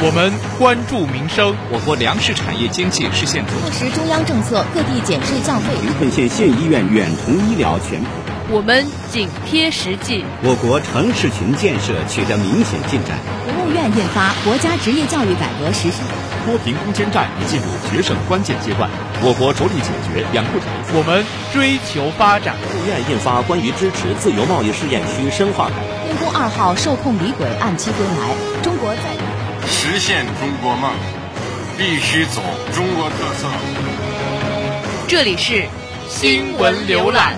我们关注民生。我国粮食产业经济实现落实中央政策，各地减税降费。临汾县县医院远程医疗全普。我们紧贴实际。我国城市群建设取得明显进展。国务院印发《国家职业教育改革实施》。脱贫攻坚战已进入决胜关键阶段，我国着力解决两不产。我们追求发展。国务院印发关于支持自由贸易试验区深化改革。天宫二号受控离轨按期归来。中国在实现中国梦，必须走中国特色。这里是新闻浏览。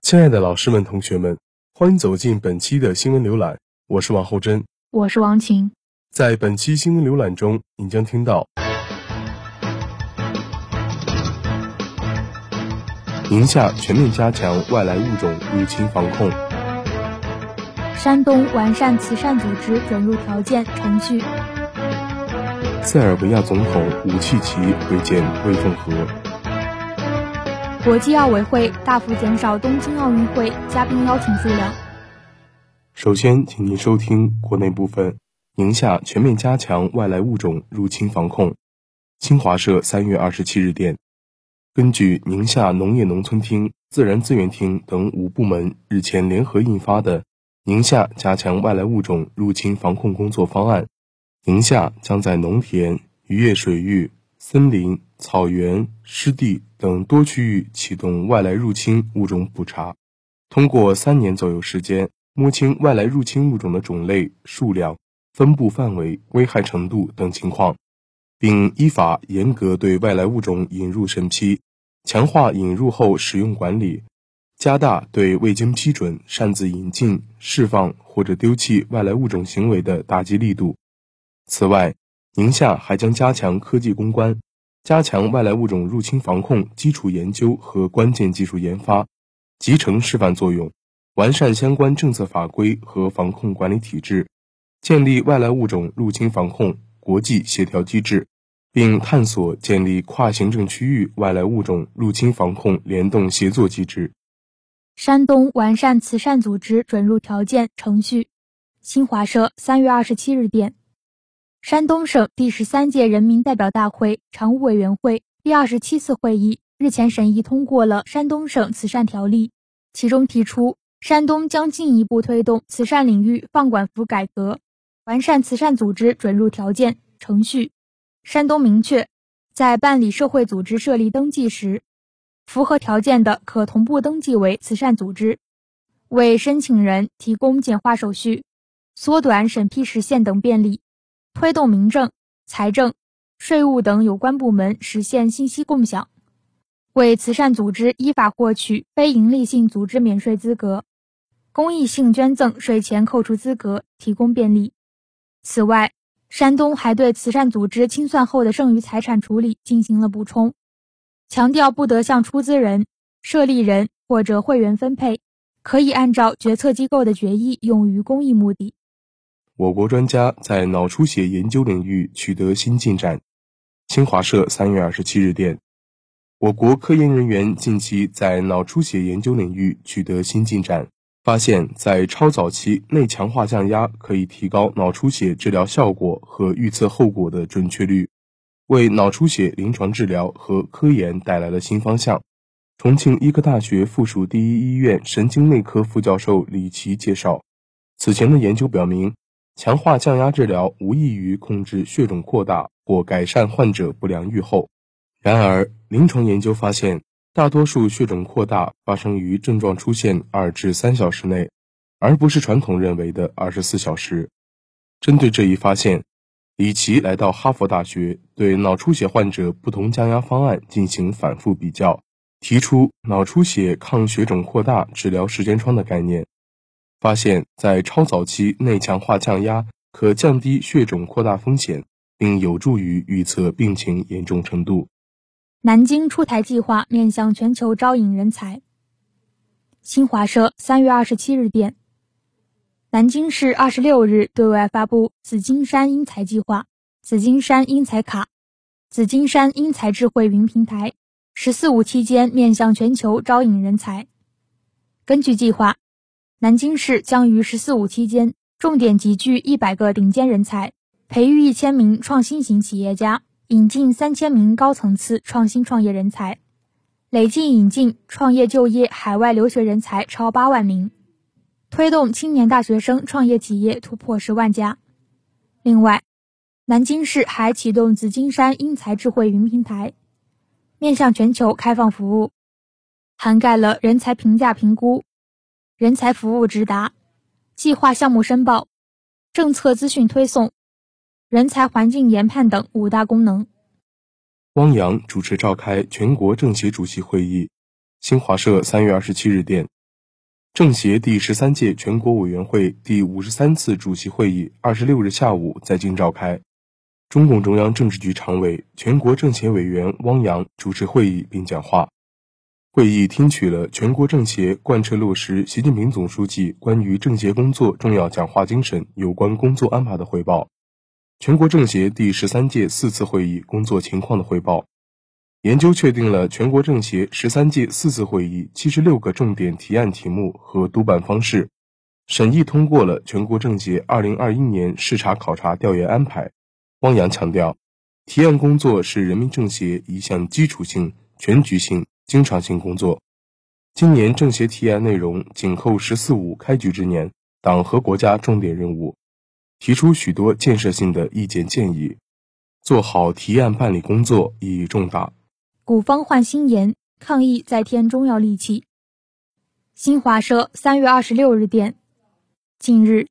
亲爱的老师们、同学们，欢迎走进本期的新闻浏览。我是王厚珍，我是王晴。在本期新闻浏览中，您将听到：宁夏全面加强外来物种入侵防控；山东完善慈善组织准入条件程序；塞尔维亚总统武契奇会见魏凤和；国际奥委会大幅减少东京奥运会嘉宾邀请数量。首先，请您收听国内部分。宁夏全面加强外来物种入侵防控。新华社三月二十七日电，根据宁夏农业农村厅、自然资源厅等五部门日前联合印发的《宁夏加强外来物种入侵防控工作方案》，宁夏将在农田、渔业水域、森林、草原、湿地等多区域启动外来入侵物种普查，通过三年左右时间。摸清外来入侵物种的种类、数量、分布范围、危害程度等情况，并依法严格对外来物种引入审批，强化引入后使用管理，加大对未经批准擅自引进、释放或者丢弃外来物种行为的打击力度。此外，宁夏还将加强科技攻关，加强外来物种入侵防控基础研究和关键技术研发，集成示范作用。完善相关政策法规和防控管理体制，建立外来物种入侵防控国际协调机制，并探索建立跨行政区域外来物种入侵防控联动协作机制。山东完善慈善组织准入条件程序。新华社三月二十七日电，山东省第十三届人民代表大会常务委员会第二十七次会议日前审议通过了《山东省慈善条例》，其中提出。山东将进一步推动慈善领域放管服改革，完善慈善组织准入条件程序。山东明确，在办理社会组织设立登记时，符合条件的可同步登记为慈善组织，为申请人提供简化手续，缩短审批时限等便利，推动民政、财政、税务等有关部门实现信息共享，为慈善组织依法获取非营利性组织免税资格。公益性捐赠税前扣除资格提供便利。此外，山东还对慈善组织清算后的剩余财产处理进行了补充，强调不得向出资人、设立人或者会员分配，可以按照决策机构的决议用于公益目的。我国专家在脑出血研究领域取得新进展。新华社三月二十七日电，我国科研人员近期在脑出血研究领域取得新进展。发现，在超早期内强化降压可以提高脑出血治疗效果和预测后果的准确率，为脑出血临床治疗和科研带来了新方向。重庆医科大学附属第一医院神经内科副教授李琦介绍，此前的研究表明，强化降压治疗无异于控制血肿扩大或改善患者不良预后。然而，临床研究发现。大多数血肿扩大发生于症状出现二至三小时内，而不是传统认为的二十四小时。针对这一发现，李琦来到哈佛大学，对脑出血患者不同降压方案进行反复比较，提出脑出血抗血肿扩大治疗时间窗的概念。发现，在超早期内强化降压可降低血肿扩大风险，并有助于预测病情严重程度。南京出台计划面向全球招引人才。新华社三月二十七日电，南京市二十六日对外发布紫金山英才计划、紫金山英才卡、紫金山英才智慧云平台，“十四五”期间面向全球招引人才。根据计划，南京市将于“十四五”期间重点集聚一百个顶尖人才，培育一千名创新型企业家，引进三千名高层次创新创业人才，累计引进创业就业海外留学人才超八万名，推动青年大学生创业企业突破十万家。另外，南京市还启动紫金山英才智慧云平台，面向全球开放服务，涵盖了人才评价评估。人才服务直达、计划项目申报、政策资讯推送、人才环境研判等五大功能。汪洋主持召开全国政协主席会议。新华社三月二十七日电，政协第十三届全国委员会第五十三次主席会议二十六日下午在京召开，中共中央政治局常委、全国政协委员汪洋主持会议并讲话。会议听取了全国政协贯彻落实习近平总书记关于政协工作重要讲话精神有关工作安排的汇报，全国政协第十三届四次会议工作情况的汇报，研究确定了全国政协十三届四次会议七十六个重点提案题目和督办方式，审议通过了全国政协二零二一年视察考察调研安排。汪洋强调，提案工作是人民政协一项基础性、全局性。经常性工作，今年政协提案内容紧扣“十四五”开局之年，党和国家重点任务，提出许多建设性的意见建议，做好提案办理工作意义重大。古方换新颜，抗疫再添中药利器。新华社三月二十六日电，近日，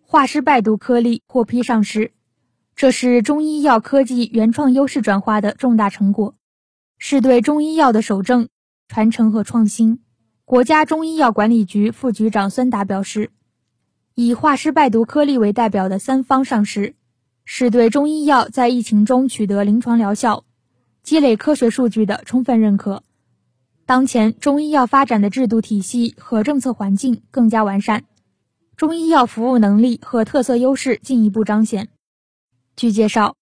化师败毒颗粒获批上市，这是中医药科技原创优势转化的重大成果。是对中医药的守正、传承和创新。国家中医药管理局副局长孙达表示，以化湿败毒颗粒为代表的三方上市，是对中医药在疫情中取得临床疗效、积累科学数据的充分认可。当前中医药发展的制度体系和政策环境更加完善，中医药服务能力和特色优势进一步彰显。据介绍。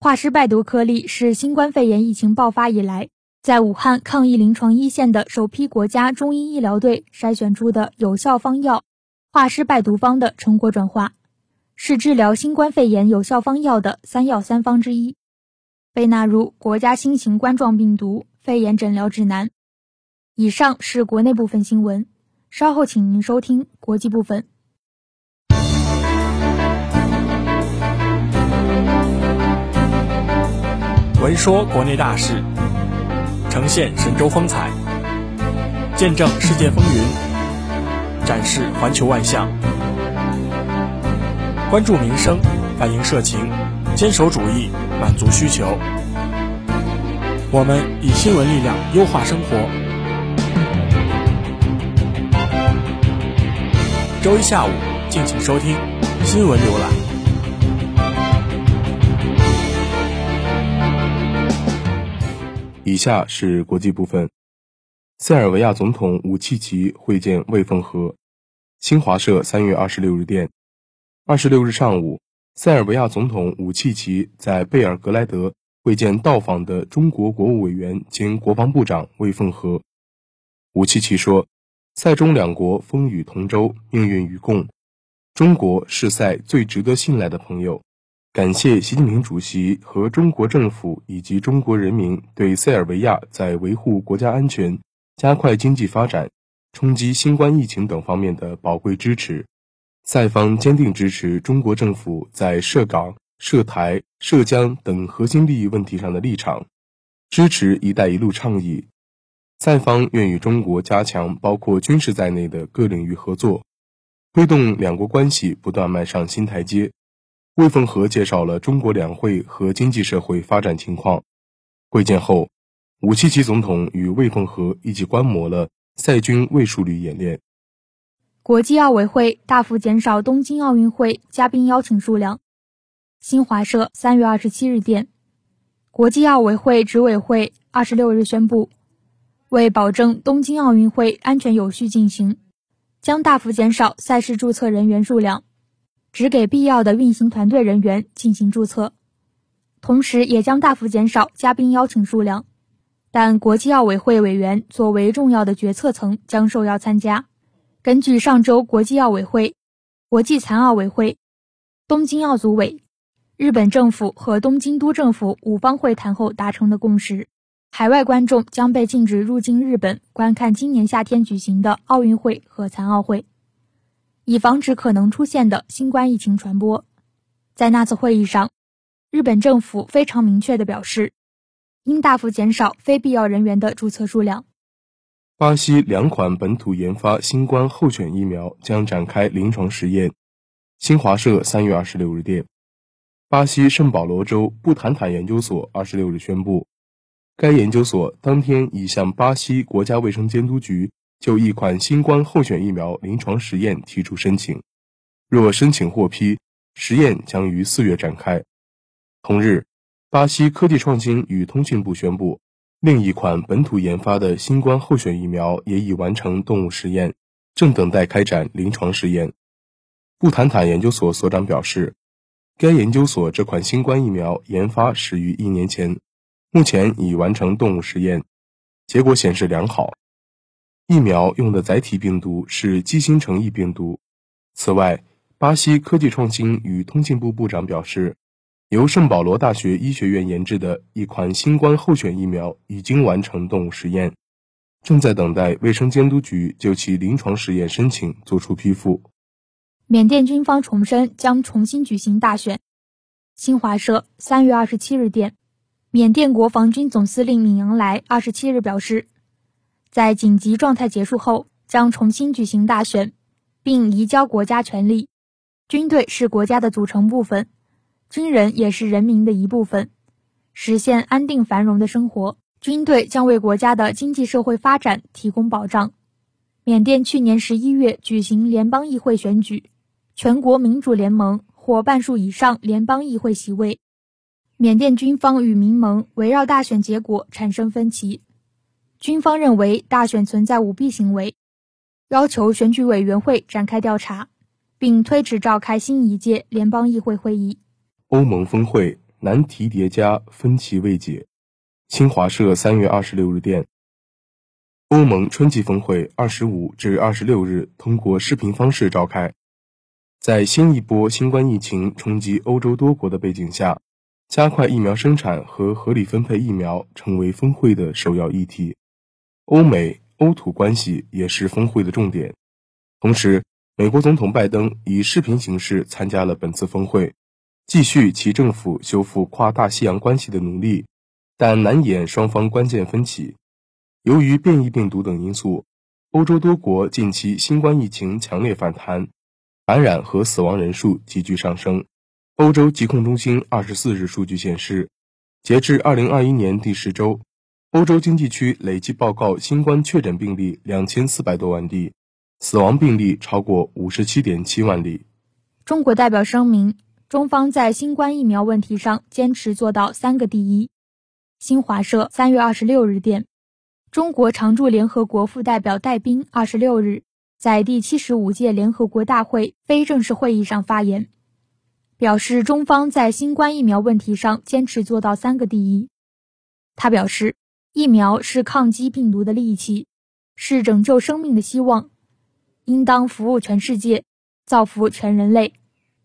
化湿败毒颗粒是新冠肺炎疫情爆发以来，在武汉抗疫临床一线的首批国家中医医疗队筛选出的有效方药——化湿败毒方的成果转化，是治疗新冠肺炎有效方药的三药三方之一，被纳入国家新型冠状病毒肺炎诊疗指南。以上是国内部分新闻，稍后请您收听国际部分。闻说国内大事，呈现神州风采，见证世界风云，展示环球万象，关注民生，反映社情，坚守主义，满足需求。我们以新闻力量优化生活。周一下午，敬请收听新闻浏览。以下是国际部分。塞尔维亚总统武契奇会见魏凤和。新华社三月二十六日电，二十六日上午，塞尔维亚总统武契奇在贝尔格莱德会见到访的中国国务委员兼国防部长魏凤和。武契奇说：“塞中两国风雨同舟，命运与共，中国是塞最值得信赖的朋友。”感谢习近平主席和中国政府以及中国人民对塞尔维亚在维护国家安全、加快经济发展、冲击新冠疫情等方面的宝贵支持。塞方坚定支持中国政府在涉港、涉台、涉疆等核心利益问题上的立场，支持“一带一路”倡议。塞方愿与中国加强包括军事在内的各领域合作，推动两国关系不断迈上新台阶。魏凤和介绍了中国两会和经济社会发展情况。会见后，武契奇总统与魏凤和一起观摩了塞军卫戍旅演练。国际奥委会大幅减少东京奥运会嘉宾邀请数量。新华社三月二十七日电，国际奥委会执委会二十六日宣布，为保证东京奥运会安全有序进行，将大幅减少赛事注册人员数量。只给必要的运行团队人员进行注册，同时也将大幅减少嘉宾邀请数量。但国际奥委会委员作为重要的决策层将受邀参加，根据上周国际奥委会、国际残奥委会、东京奥组委、日本政府和东京都政府五方会谈后达成的共识，海外观众将被禁止入境日本观看今年夏天举行的奥运会和残奥会，以防止可能出现的新冠疫情传播。在那次会议上，日本政府非常明确地表示，应大幅减少非必要人员的注册数量。巴西两款本土研发新冠候选疫苗将展开临床实验。新华社三月二十六日电，巴西圣保罗州布坦坦研究所二十六日宣布，该研究所当天已向巴西国家卫生监督局就一款新冠候选疫苗临床实验提出申请。若申请获批，实验将于四月展开。同日，巴西科技创新与通讯部宣布，另一款本土研发的新冠候选疫苗也已完成动物实验，正等待开展临床试验。布坦坦研究所所长表示，该研究所这款新冠疫苗研发始于一年前，目前已完成动物实验，结果显示良好。疫苗用的载体病毒是鸡心城疫病毒。此外，巴西科技创新与通信部部长表示，由圣保罗大学医学院研制的一款新冠候选疫苗已经完成动物实验，正在等待卫生监督局就其临床实验申请作出批复。缅甸军方重申将重新举行大选。新华社三月二十七日电，缅甸国防军总司令敏昂莱二十七日表示，在紧急状态结束后将重新举行大选，并移交国家权力。军队是国家的组成部分，军人也是人民的一部分。实现安定繁荣的生活，军队将为国家的经济社会发展提供保障。缅甸去年十一月举行联邦议会选举，全国民主联盟获半数以上联邦议会席位。缅甸军方与民盟围绕大选结果产生分歧，军方认为大选存在舞弊行为，要求选举委员会展开调查。并推迟召开新一届联邦议会会议。欧盟峰会难题叠加，分歧未解。新华社三月二十六日电，欧盟春季峰会二十五至二十六日通过视频方式召开。在新一波新冠疫情冲击欧洲多国的背景下，加快疫苗生产和合理分配疫苗成为峰会的首要议题。欧美欧土关系也是峰会的重点，同时。美国总统拜登以视频形式参加了本次峰会，继续其政府修复跨大西洋关系的努力，但难掩双方关键分歧。由于变异病毒等因素，欧洲多国近期新冠疫情强烈反弹，感染和死亡人数急剧上升。欧洲疾控中心二十四日数据显示，截至二零二一年第十周，欧洲经济区累计报告新冠确诊病例两千四百多万例。死亡病例超过五十七点七万例。中国代表声明，中方在新冠疫苗问题上坚持做到三个第一。新华社三月二十六日电，中国常驻联合国副代表戴斌二十六日在第七十五届联合国大会非正式会议上发言，表示中方在新冠疫苗问题上坚持做到三个第一。他表示，疫苗是抗击病毒的利器，是拯救生命的希望。应当服务全世界，造福全人类。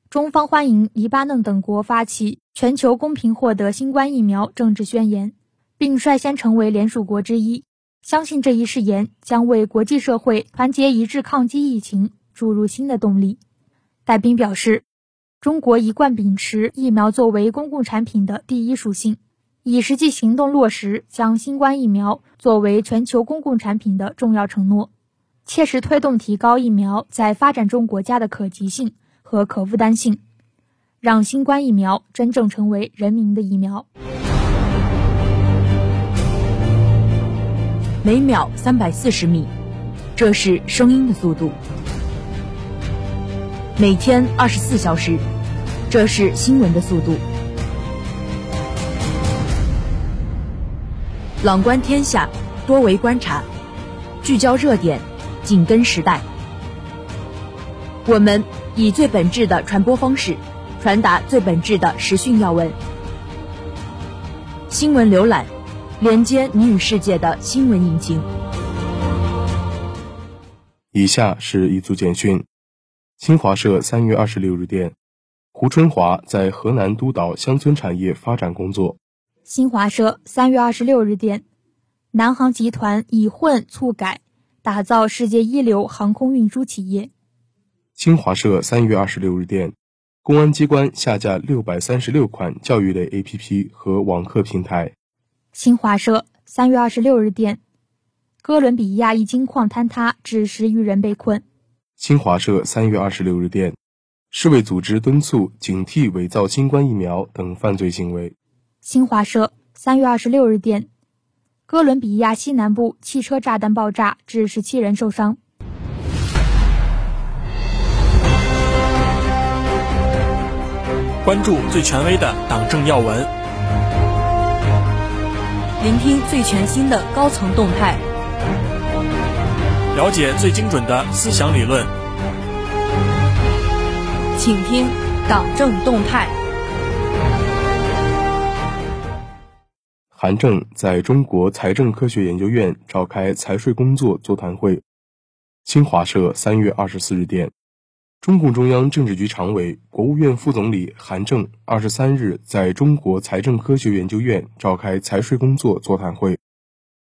中方欢迎黎巴嫩等国发起全球公平获得新冠疫苗政治宣言，并率先成为联署国之一。相信这一誓言将为国际社会团结一致抗击疫情注入新的动力。戴斌表示，中国一贯秉持疫苗作为公共产品的第一属性，以实际行动落实将新冠疫苗作为全球公共产品的重要承诺。切实推动提高疫苗在发展中国家的可及性和可负担性，让新冠疫苗真正成为人民的疫苗。每秒三百四十米，这是声音的速度；每天二十四小时，这是新闻的速度。朗观天下，多维观察，聚焦热点。紧跟时代，我们以最本质的传播方式，传达最本质的时讯要闻。新闻浏览，连接你与世界的新闻引擎。以下是一组简讯。新华社三月二十六日电，胡春华在河南督导乡村产业发展工作。新华社三月二十六日电，南航集团以混促改，打造世界一流航空运输企业。新华社三月二十六日电，公安机关下架六百三十六款教育类 APP 和网课平台。新华社三月二十六日电。哥伦比亚一金矿坍塌，致十余人被困。新华社三月二十六日电，世卫组织敦促警惕伪造新冠疫苗等犯罪行为。新华社三月二十六日电，哥伦比亚西南部汽车炸弹爆炸，致十七人受伤。关注最权威的党政要闻，聆听最全新的高层动态。了解最精准的思想理论，请听党政动态。韩正在中国财政科学研究院召开财税工作座谈会。新华社三月二十四日电，中共中央政治局常委、国务院副总理韩正二十三日在中国财政科学研究院召开财税工作座谈会。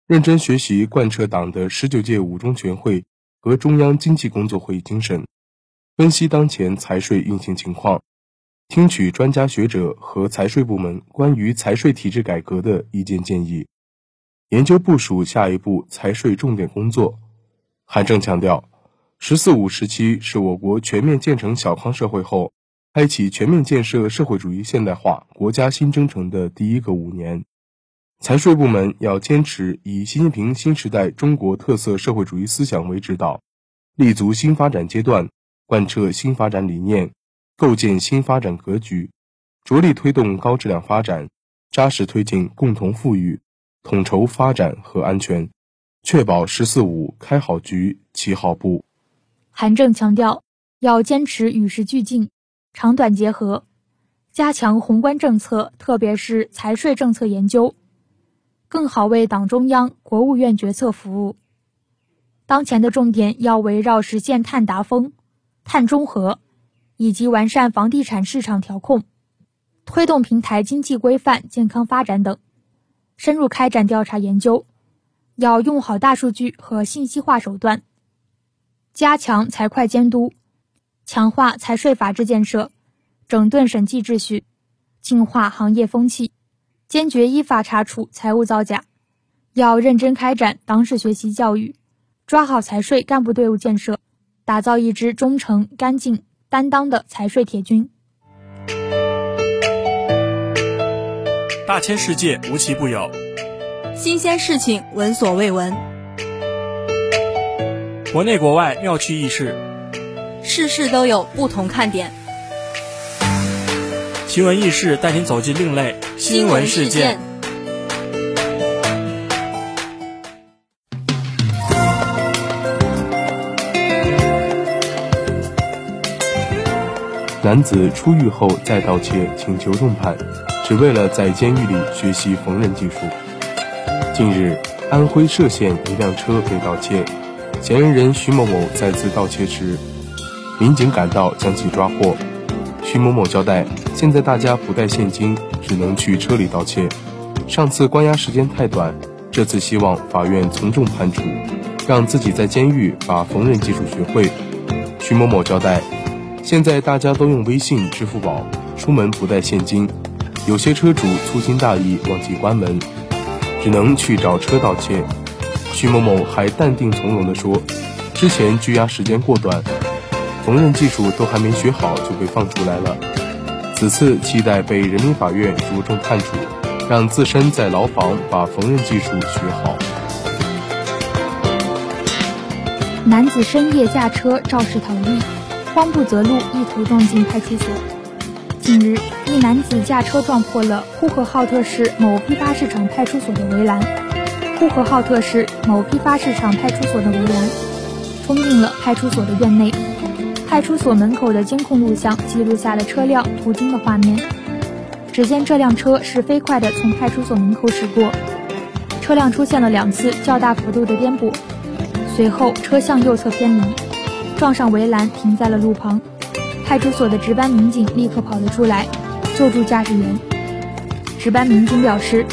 认真学习贯彻党的十九届五中全会和中央经济工作会议精神，分析当前财税运行情况，听取专家学者和财税部门关于财税体制改革的意见建议，研究部署下一步财税重点工作。韩正强调，“十四五”时期是我国全面建成小康社会后，开启全面建设社会主义现代化国家新征程的第一个五年。财税部门要坚持以习近平新时代中国特色社会主义思想为指导，立足新发展阶段，贯彻新发展理念，构建新发展格局，着力推动高质量发展，扎实推进共同富裕，统筹发展和安全，确保“十四五”开好局、起好步。韩正强调，要坚持与时俱进、长短结合，加强宏观政策，特别是财税政策研究。更好为党中央、国务院决策服务。当前的重点要围绕实现碳达峰、碳中和，以及完善房地产市场调控、推动平台经济规范健康发展等，深入开展调查研究。要用好大数据和信息化手段，加强财会监督，强化财税法治建设，整顿审计秩序，净化行业风气。坚决依法查处财务造假，要认真开展党史学习教育，抓好财税干部队伍建设，打造一支忠诚、干净、担当的财税铁军。大千世界无奇不有，新鲜事情闻所未闻，国内国外妙趣轶事，事事都有不同看点。奇闻异事带您走进另类新闻事件。男子出狱后再盗窃，请求重判，只为了在监狱里学习缝纫技术。近日，安徽歙县一辆车被盗窃，嫌疑人徐某某再次盗窃时，民警赶到将其抓获。徐某某交代。现在大家不带现金，只能去车里盗窃。上次关押时间太短，这次希望法院从重判处，让自己在监狱把缝纫技术学会。徐某某交代，现在大家都用微信、支付宝，出门不带现金，有些车主粗心大意忘记关门，只能去找车盗窃。徐某某还淡定从容地说，之前拘押时间过短，缝纫技术都还没学好就被放出来了。此次期待被人民法院着重判处，让自身在牢房把缝纫技术学好。男子深夜驾车肇事逃逸，慌不择路，一头撞进派出所。近日，一男子驾车撞破了呼和浩特市某批发市场派出所的围栏。呼和浩特市某批发市场派出所的围栏冲进了派出所的院内。派出所门口的监控录像记录下了车辆途经的画面。只见这辆车是飞快地从派出所门口驶过，车辆出现了两次较大幅度的颠簸，随后车向右侧偏离，撞上围栏，停在了路旁。派出所的值班民警立刻跑了出来，救助驾驶员。值班民警表示，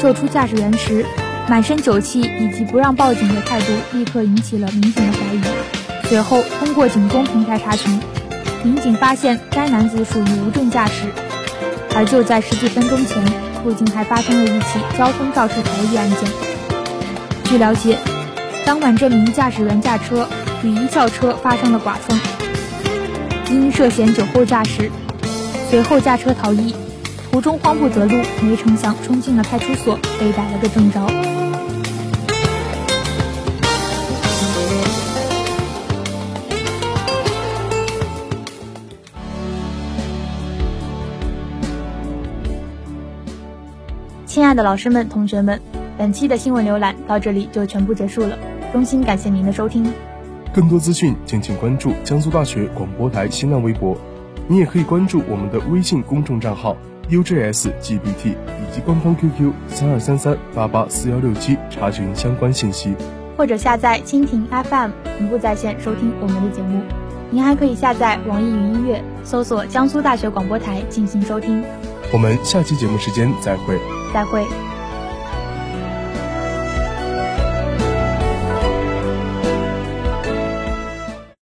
救出驾驶员时，满身酒气以及不让报警的态度，立刻引起了民警的怀疑。随后通过警工平台查询，民警发现该男子属于无证驾驶。而就在十几分钟前，附近还发生了一起交通肇事逃逸案件。据了解，当晚这名驾驶员驾车与一轿车发生了剐蹭，因涉嫌酒后驾驶，随后驾车逃逸。途中慌不择路，没成想冲进了派出所，被逮了个正着。亲爱的老师们、同学们，本期的新闻浏览到这里就全部结束了，衷心感谢您的收听。更多资讯，敬请关注江苏大学广播台新浪微博，你也可以关注我们的微信公众账号。UJSGBT 以及官方 QQ 三二三三八八四幺六七查询相关信息，或者下载蜻蜓 FM 同步在线收听我们的节目。您还可以下载网易云音乐，搜索江苏大学广播台进行收听。我们下期节目时间再会。再会。